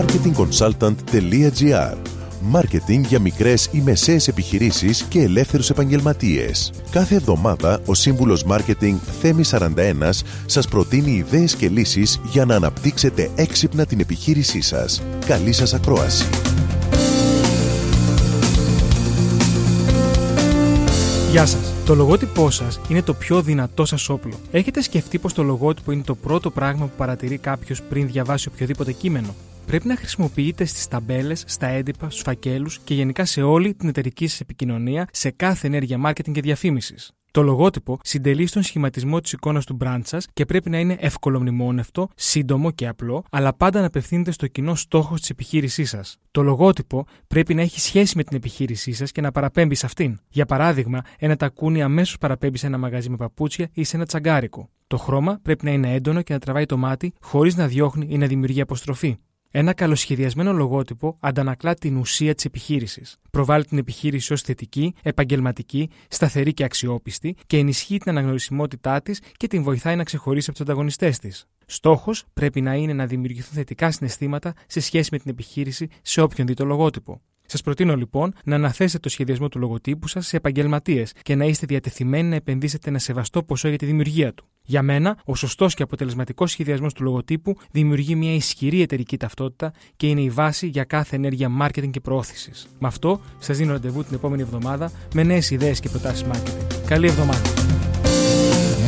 marketingconsultant.gr Μάρκετινγκ για μικρές ή μεσαίες επιχειρήσεις και ελεύθερους επαγγελματίες. Κάθε εβδομάδα ο σύμβουλος Μάρκετινγκ Θέμη 41 σας προτείνει ιδέες και λύσεις για να αναπτύξετε έξυπνα την επιχείρησή σας. Καλή σας ακρόαση! Γεια σας! Το λογότυπό σας είναι το πιο δυνατό σας όπλο. Έχετε σκεφτεί πως το λογότυπο είναι το πρώτο πράγμα που παρατηρεί κάποιος πριν διαβάσει οποιοδήποτε κείμενο; Πρέπει να χρησιμοποιείτε στις ταμπέλες, στα έντυπα, στους φακέλους και γενικά σε όλη την εταιρική σας επικοινωνία σε κάθε ενέργεια marketing και διαφήμισης. Το λογότυπο συντελεί στον σχηματισμό της εικόνας του brand σας και πρέπει να είναι εύκολο μνημόνευτο, σύντομο και απλό, αλλά πάντα να απευθύνεται στο κοινό στόχο της επιχείρησής σας. Το λογότυπο πρέπει να έχει σχέση με την επιχείρησή σας και να παραπέμπει σε αυτήν. Για παράδειγμα, ένα τακούνι αμέσως παραπέμπει σε ένα μαγαζί με παπούτσια ή σε ένα τσαγκάρικο. Το χρώμα πρέπει να είναι έντονο και να τραβάει το μάτι χωρίς να διώχνει ή να δημιουργεί αποστροφή. Ένα καλοσχεδιασμένο λογότυπο αντανακλά την ουσία της επιχείρησης. Προβάλλει την επιχείρηση ως θετική, επαγγελματική, σταθερή και αξιόπιστη και ενισχύει την αναγνωρισιμότητά της και την βοηθάει να ξεχωρίσει από τους ανταγωνιστές της. Στόχος πρέπει να είναι να δημιουργηθούν θετικά συναισθήματα σε σχέση με την επιχείρηση σε όποιον δει το λογότυπο. Σας προτείνω λοιπόν να αναθέσετε το σχεδιασμό του λογοτύπου σας σε επαγγελματίες και να είστε διατεθειμένοι να επενδύσετε ένα σεβαστό ποσό για τη δημιουργία του. Για μένα, ο σωστός και αποτελεσματικός σχεδιασμός του λογοτύπου δημιουργεί μια ισχυρή εταιρική ταυτότητα και είναι η βάση για κάθε ενέργεια marketing και προώθησης. Με αυτό, σας δίνω ραντεβού την επόμενη εβδομάδα με νέες ιδέες και προτάσεις marketing. Καλή εβδομάδα!